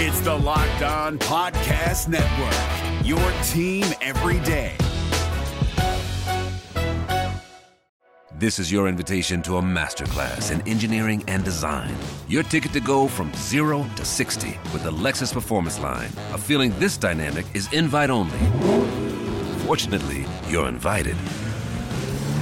It's the Locked On Podcast Network, your team every day. This is your invitation to a masterclass in engineering and design. Your ticket to go from zero to 60 with the Lexus Performance Line. A feeling this dynamic is invite only. Fortunately, you're invited.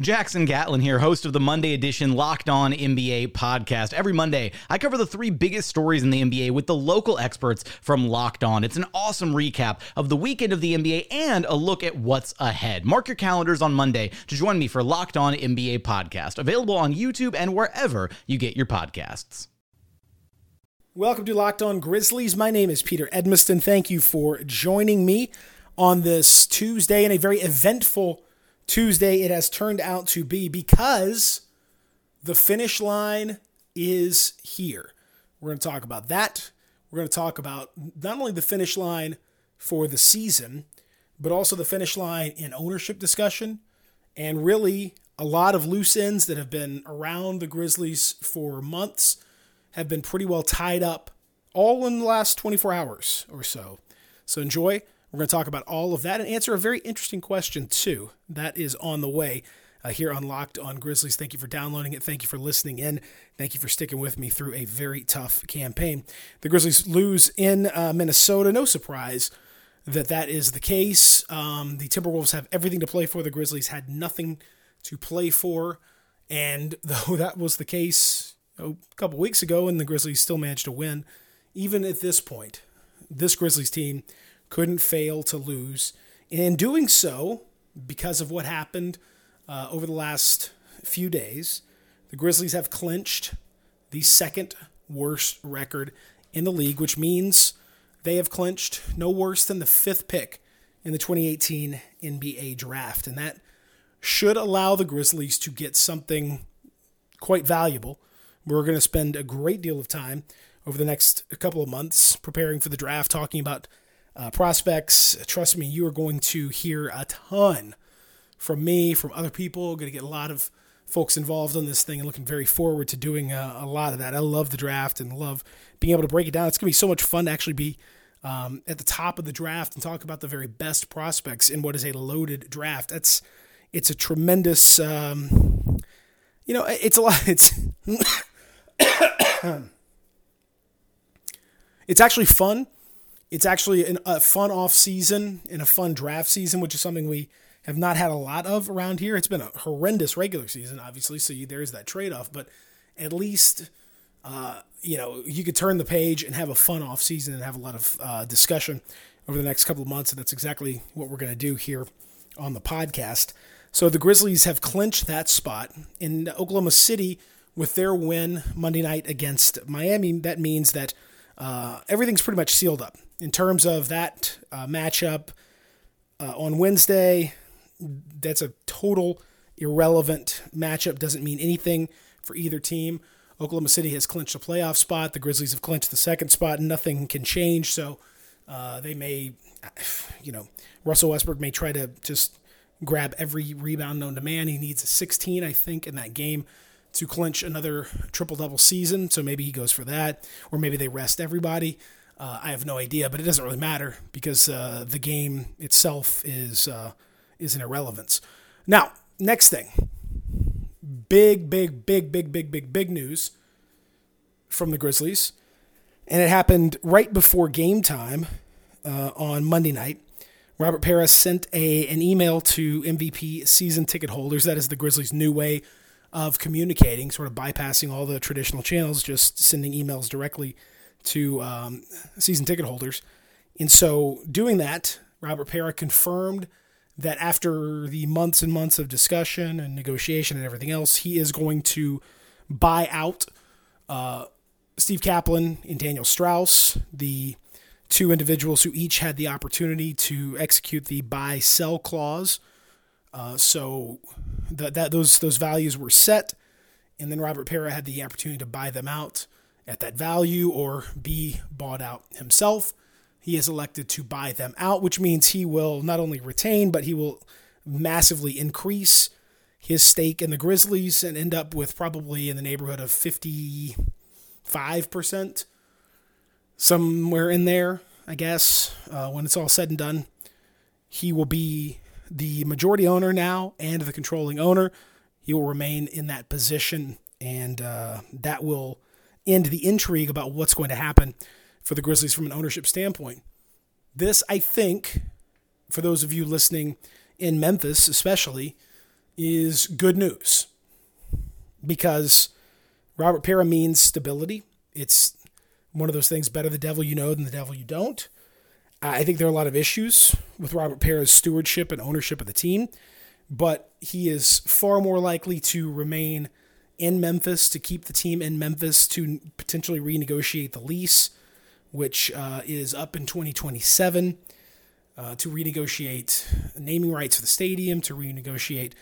Jackson Gatlin here, host of the Monday edition Locked On NBA podcast. Every Monday, I cover the three biggest stories in the NBA with the local experts from Locked On. It's an awesome recap of the weekend of the NBA and a look at what's ahead. Mark your calendars on Monday to join me for Locked On NBA podcast, available on YouTube and wherever you get your podcasts. Welcome to Locked On Grizzlies. My name is Peter Edmiston. Thank you for joining me on this Tuesday in a very eventful Tuesday it has turned out to be because the finish line is here. We're going to talk about that. We're going to talk about not only the finish line for the season, but also the finish line in ownership discussion and really a lot of loose ends that have been around the Grizzlies for months have been pretty well tied up all in the last 24 hours or so. So enjoy. We're going to talk about all of that and answer a very interesting question, too. That is on the way uh, here on Locked on Grizzlies. Thank you for downloading it. Thank you for listening in. Thank you for sticking with me through a very tough campaign. The Grizzlies lose in uh, Minnesota. No surprise that that is the case. Um, the Timberwolves have everything to play for. The Grizzlies had nothing to play for. And though that was the case a couple weeks ago, and the Grizzlies still managed to win, even at this point, this Grizzlies team couldn't fail to lose. In doing so, because of what happened uh, over the last few days, the Grizzlies have clinched the second worst record in the league, which means they have clinched no worse than the fifth pick in the 2018 NBA draft. And that should allow the Grizzlies to get something quite valuable. We're going to spend a great deal of time over the next couple of months preparing for the draft, talking about uh, prospects. Trust me, you are going to hear a ton from me, from other people. Going to get a lot of folks involved on this thing and looking very forward to doing a, uh, a, lot of that. I love the draft and love being able to break it down. It's going to be so much fun to actually be um, at the top of the draft and talk about the very best prospects in what is a loaded draft. That's it's a tremendous, um, you know, it's a lot. It's it's actually fun it's actually an, a fun off season and a fun draft season, which is something we have not had a lot of around here. It's been a horrendous regular season, obviously, so you, there's that trade off. But at least, uh, you know, you could turn the page and have a fun off season and have a lot of uh, discussion over the next couple of months, and that's exactly what we're going to do here on the podcast. So the Grizzlies have clinched that spot in Oklahoma City with their win Monday night against Miami. That means that uh, everything's pretty much sealed up in terms of that uh, matchup uh, on Wednesday. That's a total irrelevant matchup. Doesn't mean anything for either team. Oklahoma City has clinched a playoff spot. The Grizzlies have clinched the second spot. Nothing can change. So uh, they may, you know, Russell Westbrook may try to just grab every rebound known to man. He needs a 16, I think, in that game to clinch another triple double season. So maybe he goes for that, or maybe they rest everybody. Uh, I have no idea, but it doesn't really matter because uh, the game itself is uh, is an irrelevance. Now, next thing, big, big, big, big, big, big, big news from the Grizzlies, and it happened right before game time uh, on Monday night. Robert Pera sent a an email to MVP season ticket holders. That is the Grizzlies' new way of communicating, sort of bypassing all the traditional channels, just sending emails directly to um, season ticket holders. And so, doing that, Robert Pera confirmed that after the months and months of discussion and negotiation and everything else, he is going to buy out uh, Steve Kaplan and Daniel Strauss, the two individuals who each had the opportunity to execute the buy sell clause uh, so that, that those those values were set, and then Robert Pera had the opportunity to buy them out at that value or be bought out himself. He has elected to buy them out, which means he will not only retain, but he will massively increase his stake in the Grizzlies and end up with probably in the neighborhood of 55%, somewhere in there, I guess, uh, when it's all said and done. He will be the majority owner now and the controlling owner. He will remain in that position, and uh, that will end the intrigue about what's going to happen for the Grizzlies from an ownership standpoint. This, I think, for those of you listening in Memphis, especially, is good news because Robert Pera means stability. It's one of those things better the devil you know than the devil you don't. I think there are a lot of issues with Robert Pera's stewardship and ownership of the team, but he is far more likely to remain in Memphis, to keep the team in Memphis, to potentially renegotiate the lease, which uh, is up in 2027, uh, to renegotiate naming rights for the stadium, to renegotiate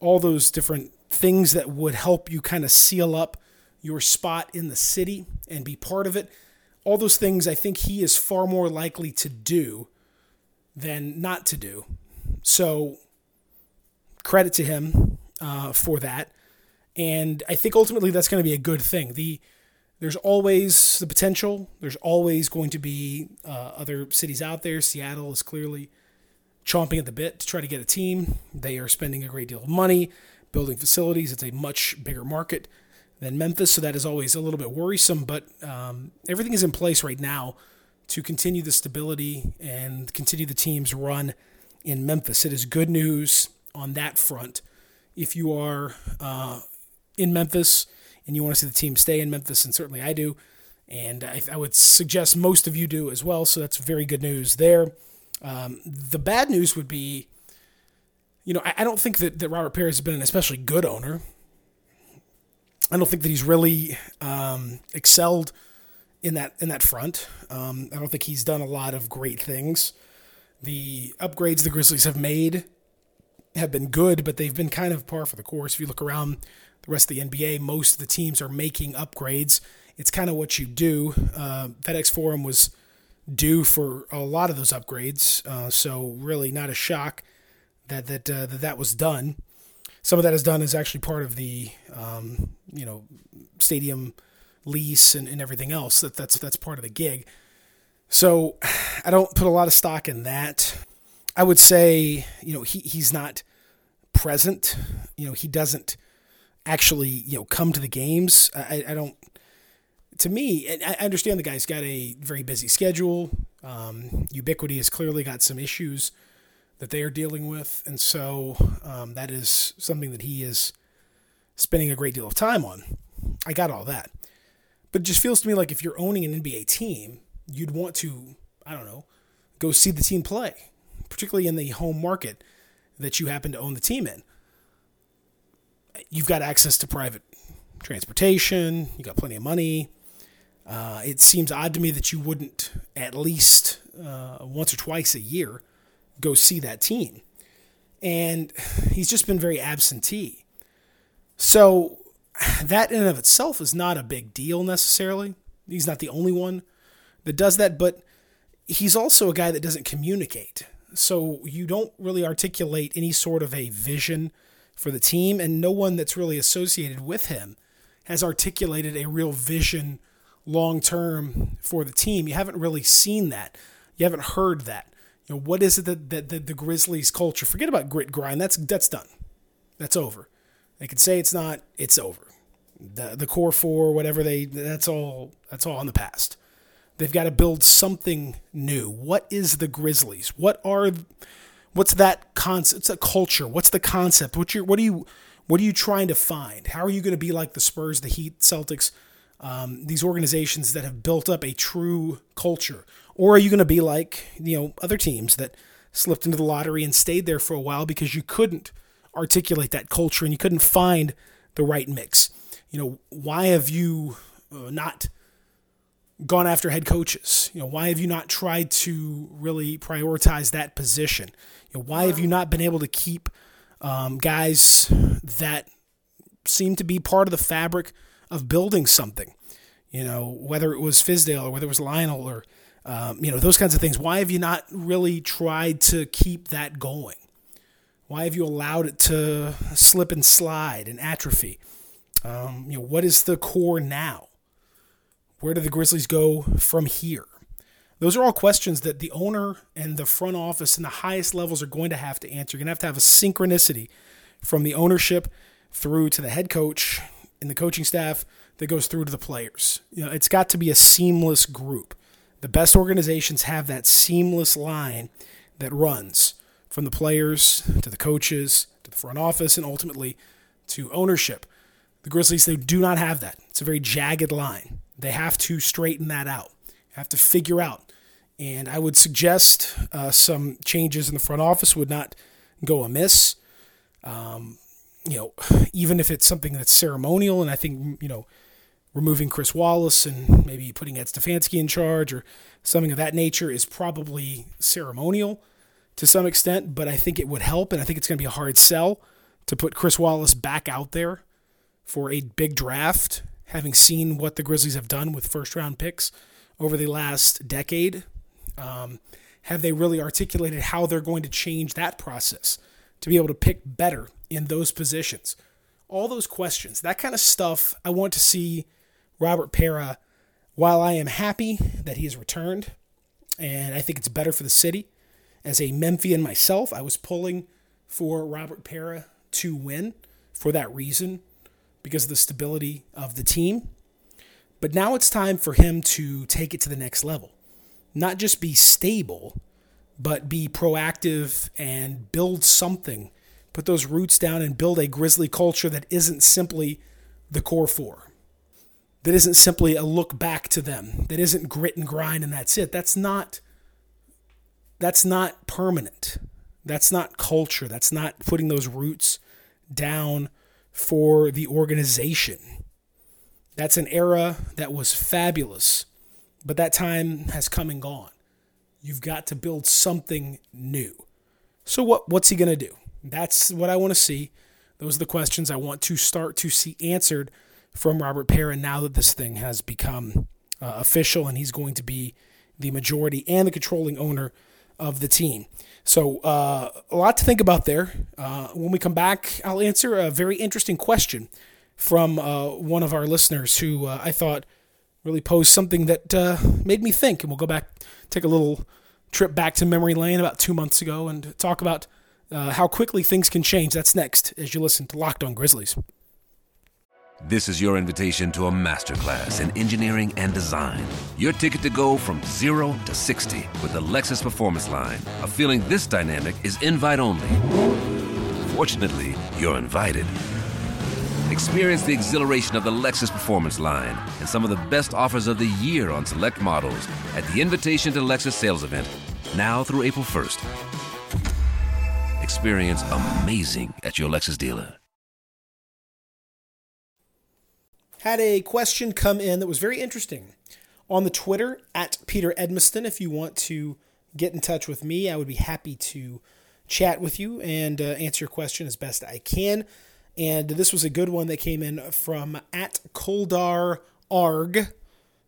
all those different things that would help you kind of seal up your spot in the city and be part of it all those things I think he is far more likely to do than not to do. So credit to him uh, for that. And I think ultimately that's going to be a good thing. The there's always the potential. There's always going to be uh, other cities out there. Seattle is clearly chomping at the bit to try to get a team. They are spending a great deal of money building facilities. It's a much bigger market than Memphis, so that is always a little bit worrisome. But um, everything is in place right now to continue the stability and continue the team's run in Memphis. It is good news on that front. If you are uh, in Memphis and you want to see the team stay in Memphis, and certainly I do, and I, I would suggest most of you do as well. So that's very good news there. Um, the bad news would be, you know, I, I don't think that, that Robert Pera has been an especially good owner. I don't think that he's really um, excelled in that in that front. Um, I don't think he's done a lot of great things. The upgrades the Grizzlies have made have been good, but they've been kind of par for the course. If you look around the rest of the NBA, most of the teams are making upgrades. It's kind of what you do. Uh, FedEx Forum was due for a lot of those upgrades, uh, so really not a shock that that uh, that that was done some of that is done is actually part of the um, you know stadium lease and, and everything else. That that's that's part of the gig. So I don't put a lot of stock in that. I would say you know he he's not present. You know he doesn't actually you know come to the games. I, I don't. To me, I understand the guy's got a very busy schedule. Um, Ubiquiti has clearly got some issues that they are dealing with. And so um, that is something that he is spending a great deal of time on. I got all that. But it just feels to me like if you're owning an NBA team, you'd want to, I don't know, go see the team play, particularly in the home market that you happen to own the team in. You've got access to private transportation, you got plenty of money. Uh, it seems odd to me that you wouldn't at least uh, once or twice a year go see that team. And he's just been very absentee. So that in and of itself is not a big deal necessarily. He's not the only one that does that, but he's also a guy that doesn't communicate. So you don't really articulate any sort of a vision for the team, and no one that's really associated with him has articulated a real vision long term for the team. You haven't really seen that. You haven't heard that. Know, what is it that, that, that the Grizzlies culture? Forget about grit grind. That's that's done. That's over. They can say it's not. It's over. The the core four, whatever they. That's all. That's all in the past. They've got to build something new. What is the Grizzlies? What are what's that concept? It's a culture? What's the concept? What you what are you what are you trying to find? How are you going to be like the Spurs, the Heat, Celtics, um, these organizations that have built up a true culture? Or are you going to be like, you know, other teams that slipped into the lottery and stayed there for a while because you couldn't articulate that culture and you couldn't find the right mix? You know, why have you uh, not gone after head coaches? You know, why have you not tried to really prioritize that position? You know, why have you not been able to keep um, guys that seem to be part of the fabric of building something? You know, whether it was Fizdale or whether it was Lionel or, um, you know, those kinds of things. Why have you not really tried to keep that going? Why have you allowed it to slip and slide and atrophy? Um, you know, what is the core now? Where do the Grizzlies go from here? Those are all questions that the owner and the front office and the highest levels are going to have to answer. You're going to have to have a synchronicity from the ownership through to the head coach and the coaching staff that goes through to the players. You know, it's got to be a seamless group. The best organizations have that seamless line that runs from the players to the coaches to the front office and ultimately to ownership. The Grizzlies, they do not have that. It's a very jagged line. They have to straighten that out. have to figure out and I would suggest uh, some changes in the front office would not go amiss. Um, you know, even if it's something that's ceremonial, and I think, you know, removing Chris Wallace and maybe putting Ed Stefanski in charge or something of that nature is probably ceremonial to some extent, but I think it would help, and I think it's going to be a hard sell to put Chris Wallace back out there for a big draft, having seen what the Grizzlies have done with first round picks over the last decade. Um, have they really articulated how they're going to change that process to be able to pick better in those positions? All those questions, that kind of stuff, I want to see Robert Pera. While I am happy that he has returned, and I think it's better for the city, as a Memphian myself, I was pulling for Robert Pera to win for that reason, because of the stability of the team. But now it's time for him to take it to the next level not just be stable, but be proactive and build something. Put those roots down and build a Grizzly culture that isn't simply the core four, that isn't simply a look back to them, that isn't grit and grind and that's it. That's not that's not permanent. That's not culture. That's not putting those roots down for the organization. That's an era that was fabulous but that time has come and gone. You've got to build something new. So what what's he going to do? That's what I want to see. Those are the questions I want to start to see answered from Robert Pera now that this thing has become uh, official and he's going to be the majority and the controlling owner of the team. So, uh, a lot to think about there. Uh, when we come back, I'll answer a very interesting question from uh, one of our listeners who uh, I thought really posed something that uh, made me think. And we'll go back, take a little trip back to memory lane about two months ago and talk about uh, how quickly things can change. That's next as you listen to Locked On Grizzlies. This is your invitation to a masterclass in engineering and design. Your ticket to go from zero to 60 with the Lexus Performance Line. A feeling this dynamic is invite only. Fortunately, you're invited. Experience the exhilaration of the Lexus Performance line and some of the best offers of the year on select models at the Invitation to Lexus sales event, now through April 1st. Experience amazing at your Lexus dealer. Had a question come in that was very interesting on the Twitter at Peter Edmiston. If you want to get in touch with me, I would be happy to chat with you and uh, answer your question as best I can. And this was a good one that came in from at Kuldar Arg.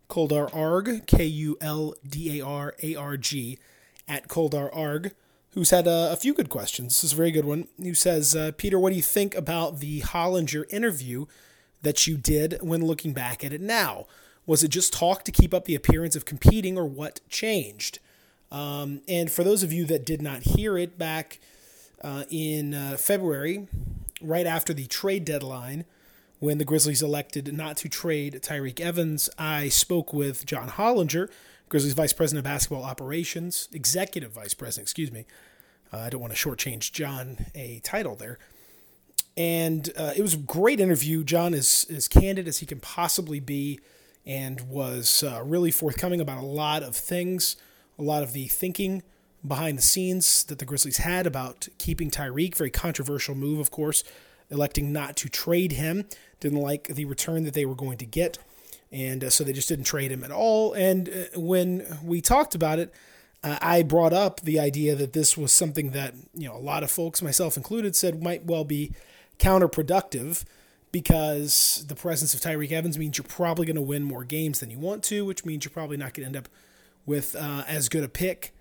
Kuldar Arg, K U L D A R A R G, at Kuldar Arg, who's had a, a, few good questions. This is a very good one. Who says, uh, Peter, what do you think about the Hollinger interview that you did when looking back at it now? Was it just talk to keep up the appearance of competing, or what changed? Um, and for those of you that did not hear it back uh, in uh, February, right after the trade deadline, when the Grizzlies elected not to trade Tyreke Evans, I spoke with John Hollinger, Grizzlies Vice President of Basketball Operations, Executive Vice President, excuse me. Uh, I don't want to shortchange John a title there. And uh, it was a great interview. John is as candid as he can possibly be and was uh, really forthcoming about a lot of things, a lot of the thinking behind the scenes that the Grizzlies had about keeping Tyreke. Very controversial move, of course, electing not to trade him. Didn't like the return that they were going to get. And uh, so they just didn't trade him at all. And uh, when we talked about it, uh, I brought up the idea that this was something that, you know, a lot of folks, myself included, said might well be counterproductive because the presence of Tyreke Evans means you're probably going to win more games than you want to, which means you're probably not going to end up with uh, as good a pick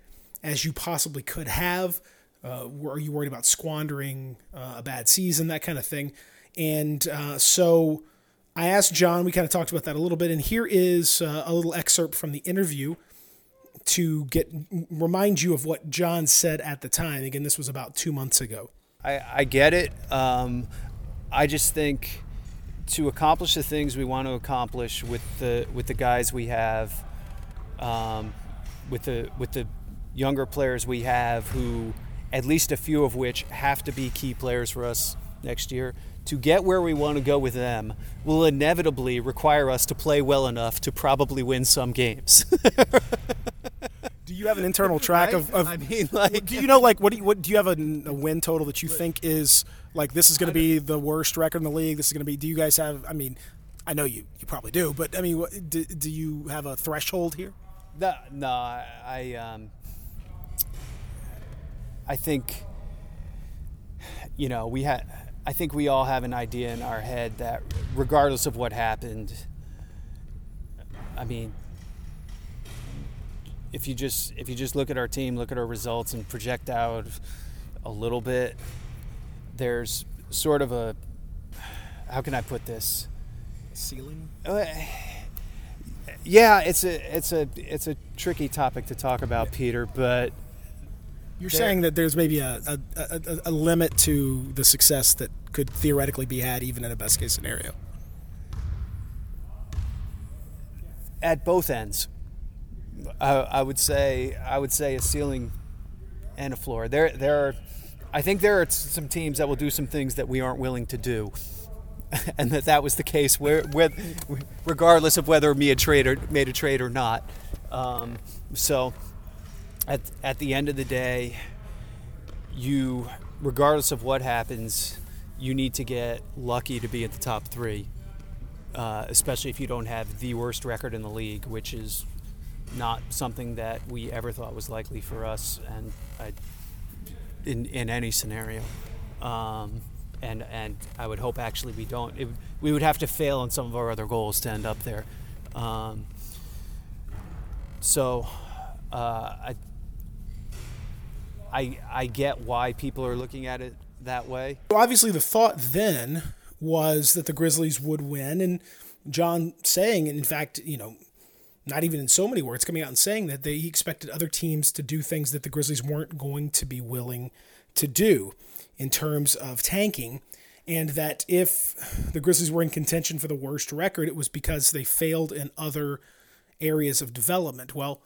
as you possibly could have. Uh, are you worried about squandering uh, a bad season, that kind of thing? And uh, so I asked John, we kind of talked about that a little bit, and here is uh, a little excerpt from the interview to get remind you of what John said at the time. Again, this was about two months ago. I, I get it. Um, I just think to accomplish the things we want to accomplish with the with the guys we have, um, with the with the younger players we have, who at least a few of which have to be key players for us next year. To get where we want to go with them will inevitably require us to play well enough to probably win some games. do you have an internal track right? of, of, I mean, like, do you know like what do you what do you have a, a win total that you think is like this is going to be the worst record in the league? This is going to be. Do you guys have? I mean, I know you you probably do, but I mean, what, do, do you have a threshold here? No, no, I, um, I think, you know, we had, I think we all have an idea in our head that regardless of what happened, I mean, if you just if you just look at our team, look at our results, and project out a little bit, there's sort of a, how can I put this? Ceiling. Uh, yeah, it's a it's a it's a tricky topic to talk about, Peter. But You're There- saying that there's maybe a, a, a, a limit to the success that could theoretically be had even in a best case scenario. at both ends, I, I would say I would say a ceiling and a floor. There there are, I think there are some teams that will do some things that we aren't willing to do. And that that was the case, where, where, regardless of whether me a trade or made a trade or not. Um, so, at at the end of the day, you, regardless of what happens, you need to get lucky to be at the top three, uh, especially if you don't have the worst record in the league, which is not something that we ever thought was likely for us, and I, in in any scenario. Um, and and I would hope actually we don't. It, we would have to fail on some of our other goals to end up there. Um, so, uh, I, I I get why people are looking at it that way. Obviously, the thought then was that the Grizzlies would win, and John saying, in fact, you know, not even in so many words, coming out and saying that they he expected other teams to do things that the Grizzlies weren't going to be willing to do in terms of tanking, and that if the Grizzlies were in contention for the worst record, it was because they failed in other areas of development. Well,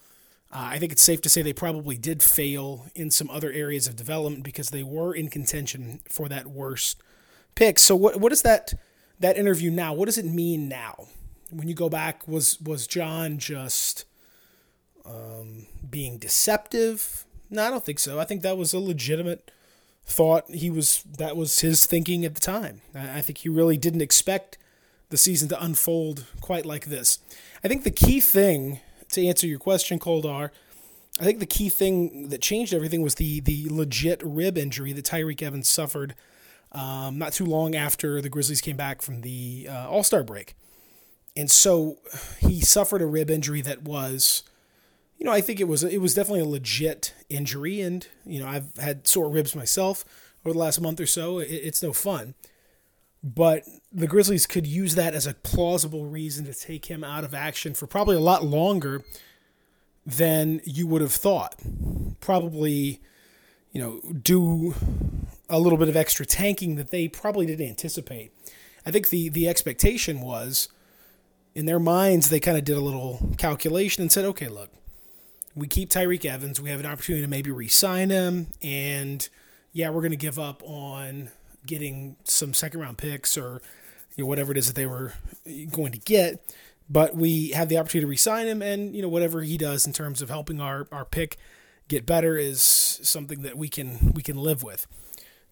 uh, I think it's safe to say they probably did fail in some other areas of development because they were in contention for that worst pick. So what what is that that interview now? What does it mean now? When you go back, was was John just um, being deceptive? No, I don't think so. I think that was a legitimate thought. He was that was his thinking at the time. I, I think he really didn't expect the season to unfold quite like this. I think the key thing to answer your question, Kuldar, I think the key thing that changed everything was the the legit rib injury that Tyreke Evans suffered um, not too long after the Grizzlies came back from the uh, All Star break, and so he suffered a rib injury that was, you know, I think it was it was definitely a legit injury, and you know I've had sore ribs myself over the last month or so. It, it's no fun, but the Grizzlies could use that as a plausible reason to take him out of action for probably a lot longer than you would have thought. Probably, you know, do a little bit of extra tanking that they probably didn't anticipate. I think the the expectation was in their minds they kind of did a little calculation and said, okay, look, we keep Tyreke Evans, we have an opportunity to maybe re-sign him, and yeah, we're going to give up on getting some second round picks or you know, whatever it is that they were going to get. But we have the opportunity to re-sign him, and you know whatever he does in terms of helping our, our pick get better is something that we can we can live with.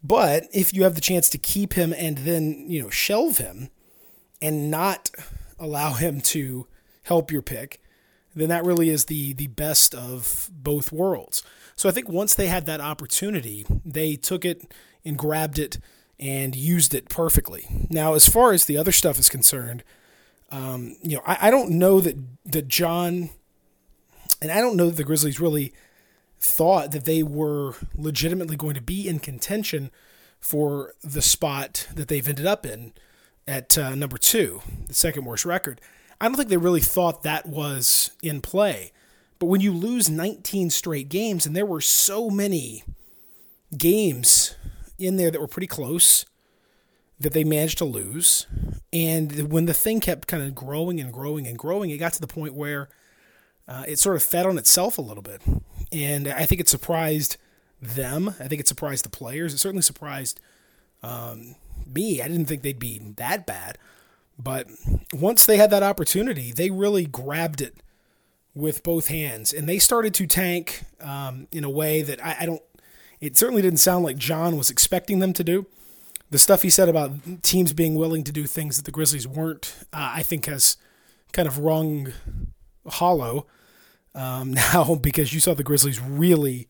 But if you have the chance to keep him and then you know shelve him and not allow him to help your pick, then that really is the the best of both worlds. So I think once they had that opportunity, they took it and grabbed it and used it perfectly. Now, as far as the other stuff is concerned, um, you know, I, I don't know that that John, and I don't know that the Grizzlies really thought that they were legitimately going to be in contention for the spot that they've ended up in at uh, number two, the second worst record. I don't think they really thought that was in play. But when you lose 19 straight games, and there were so many games in there that were pretty close that they managed to lose. And when the thing kept kind of growing and growing and growing, it got to the point where uh, it sort of fed on itself a little bit. And I think it surprised them. I think it surprised the players. It certainly surprised um, me. I didn't think they'd be that bad. But once they had that opportunity, they really grabbed it with both hands. And they started to tank um, in a way that I, I don't it certainly didn't sound like John was expecting them to do. The stuff he said about teams being willing to do things that the Grizzlies weren't, uh, I think, has kind of rung hollow um, now because you saw the Grizzlies really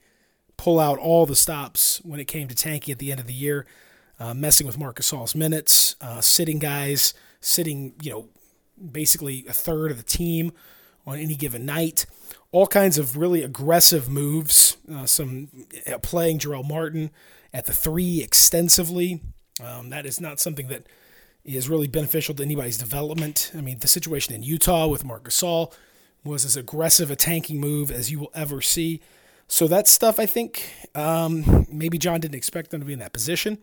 pull out all the stops when it came to tanking at the end of the year, uh, messing with Marc Gasol's minutes, uh, sitting guys, sitting, you know, basically a third of the team on any given night all kinds of really aggressive moves. Uh, some uh, playing Jarell Martin at the three extensively. Um, that is not something that is really beneficial to anybody's development. I mean, the situation in Utah with Marc Gasol was as aggressive a tanking move as you will ever see. So that stuff, I think, um, maybe John didn't expect them to be in that position,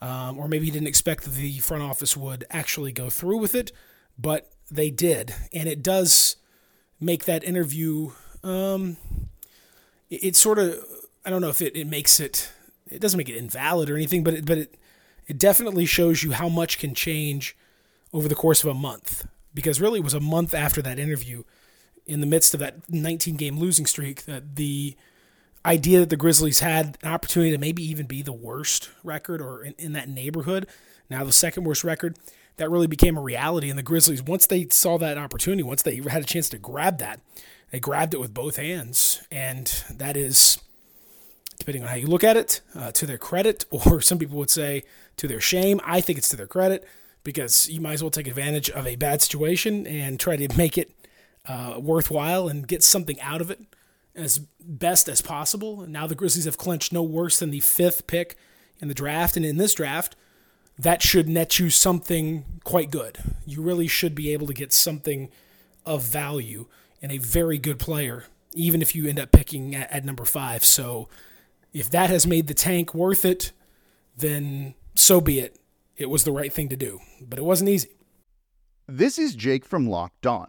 um, or maybe he didn't expect the front office would actually go through with it, but they did, and it does make that interview um it, it sort of I don't know if it, it makes it it doesn't make it invalid or anything, but it, but it it definitely shows you how much can change over the course of a month. Because really, it was a month after that interview, in the midst of that 19 game losing streak, that the idea that the Grizzlies had an opportunity to maybe even be the worst record or in, in that neighborhood, now the second worst record, that really became a reality. And the Grizzlies, once they saw that opportunity, once they had a chance to grab that, they grabbed it with both hands. And that is, depending on how you look at it, uh, to their credit, or some people would say to their shame. I think it's to their credit because you might as well take advantage of a bad situation and try to make it uh, worthwhile and get something out of it as best as possible. Now the Grizzlies have clinched no worse than the fifth pick in the draft. And in this draft, that should net you something quite good. You really should be able to get something of value in a very good player, even if you end up picking at, at number five. So if that has made the tank worth it, then so be it. It was the right thing to do, but it wasn't easy. This is Jake from Locked On.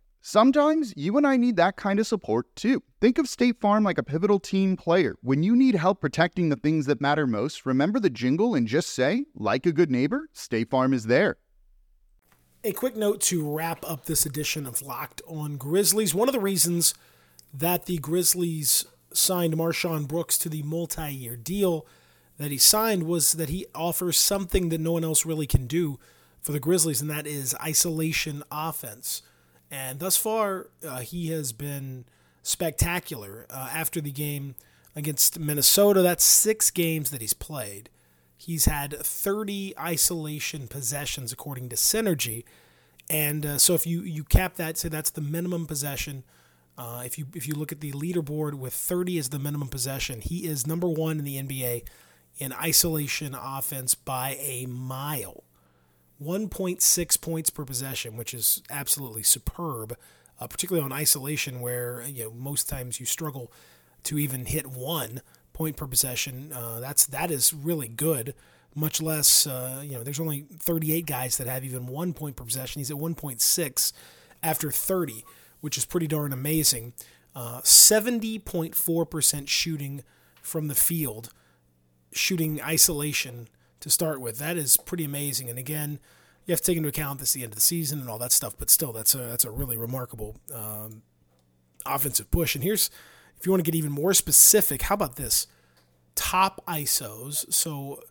Sometimes you and I need that kind of support too. Think of State Farm like a pivotal team player. When you need help protecting the things that matter most, remember the jingle and just say, like a good neighbor, State Farm is there. A quick note to wrap up this edition of Locked on Grizzlies. One of the reasons that the Grizzlies signed MarShon Brooks to the multi year deal that he signed was that he offers something that no one else really can do for the Grizzlies, and that is isolation offense. And thus far, uh, he has been spectacular. Uh, after the game against Minnesota, that's six games that he's played. He's had 30 isolation possessions according to Synergy. And uh, so if you, you cap that, say that's the minimum possession. Uh, if you if you look at the leaderboard with 30 as the minimum possession, he is number one in the NBA in isolation offense by a mile. 1.6 points per possession, which is absolutely superb, uh, particularly on isolation, where you know most times you struggle to even hit one point per possession. Uh, that's that is really good. Much less, uh, you know, there's only 38 guys that have even one point per possession. He's at 1.6 after 30, which is pretty darn amazing. Uh, 70.4% shooting from the field, shooting isolation to start with. That is pretty amazing. And again, you have to take into account this the end of the season and all that stuff, but still, that's a that's a really remarkable um, offensive push. And here's if you want to get even more specific, how about this? Top ISOs. So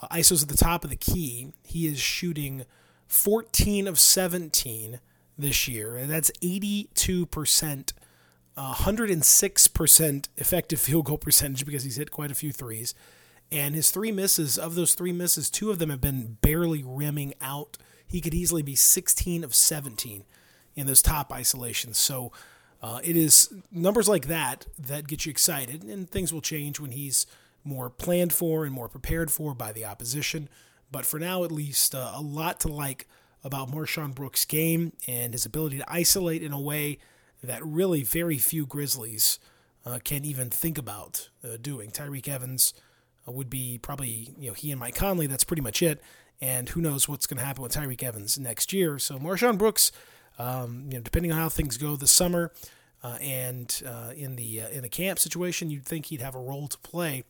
uh, ISOs at the top of the key. He is shooting 14 of 17 this year. And that's 82%, uh, 106% effective field goal percentage because he's hit quite a few threes. And his three misses, of those three misses, two of them have been barely rimming out. He could easily be 16 of 17 in those top isolations. So uh, it is numbers like that that get you excited, and things will change when he's more planned for and more prepared for by the opposition. But for now, at least, uh, a lot to like about MarShon Brooks' game and his ability to isolate in a way that really very few Grizzlies uh, can even think about uh, doing. Tyreke Evans would be probably, you know, he and Mike Conley, that's pretty much it. And who knows what's going to happen with Tyreke Evans next year. So MarShon Brooks, um, you know, depending on how things go this summer uh, and uh, in the in the camp situation, you'd think he'd have a role to play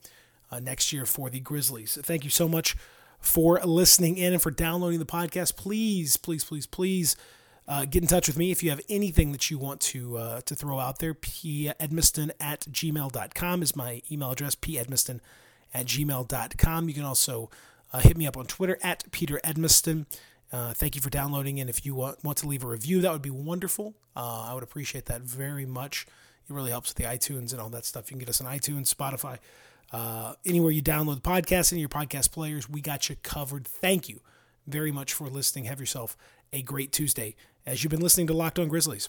next year for the Grizzlies. Thank you so much for listening in and for downloading the podcast. Please, please, please, please uh, get in touch with me if you have anything that you want to uh, to throw out there. P Edmiston at gmail.com is my email address, P Edmiston at gmail.com. You can also uh, hit me up on Twitter at Peter Edmiston. Uh, thank you for downloading. And if you want, want to leave a review, that would be wonderful. Uh, I would appreciate that very much. It really helps with the iTunes and all that stuff. You can get us on iTunes, Spotify, uh, anywhere you download the podcast, in your podcast players, we got you covered. Thank you very much for listening. Have yourself a great Tuesday as you've been listening to Locked On Grizzlies.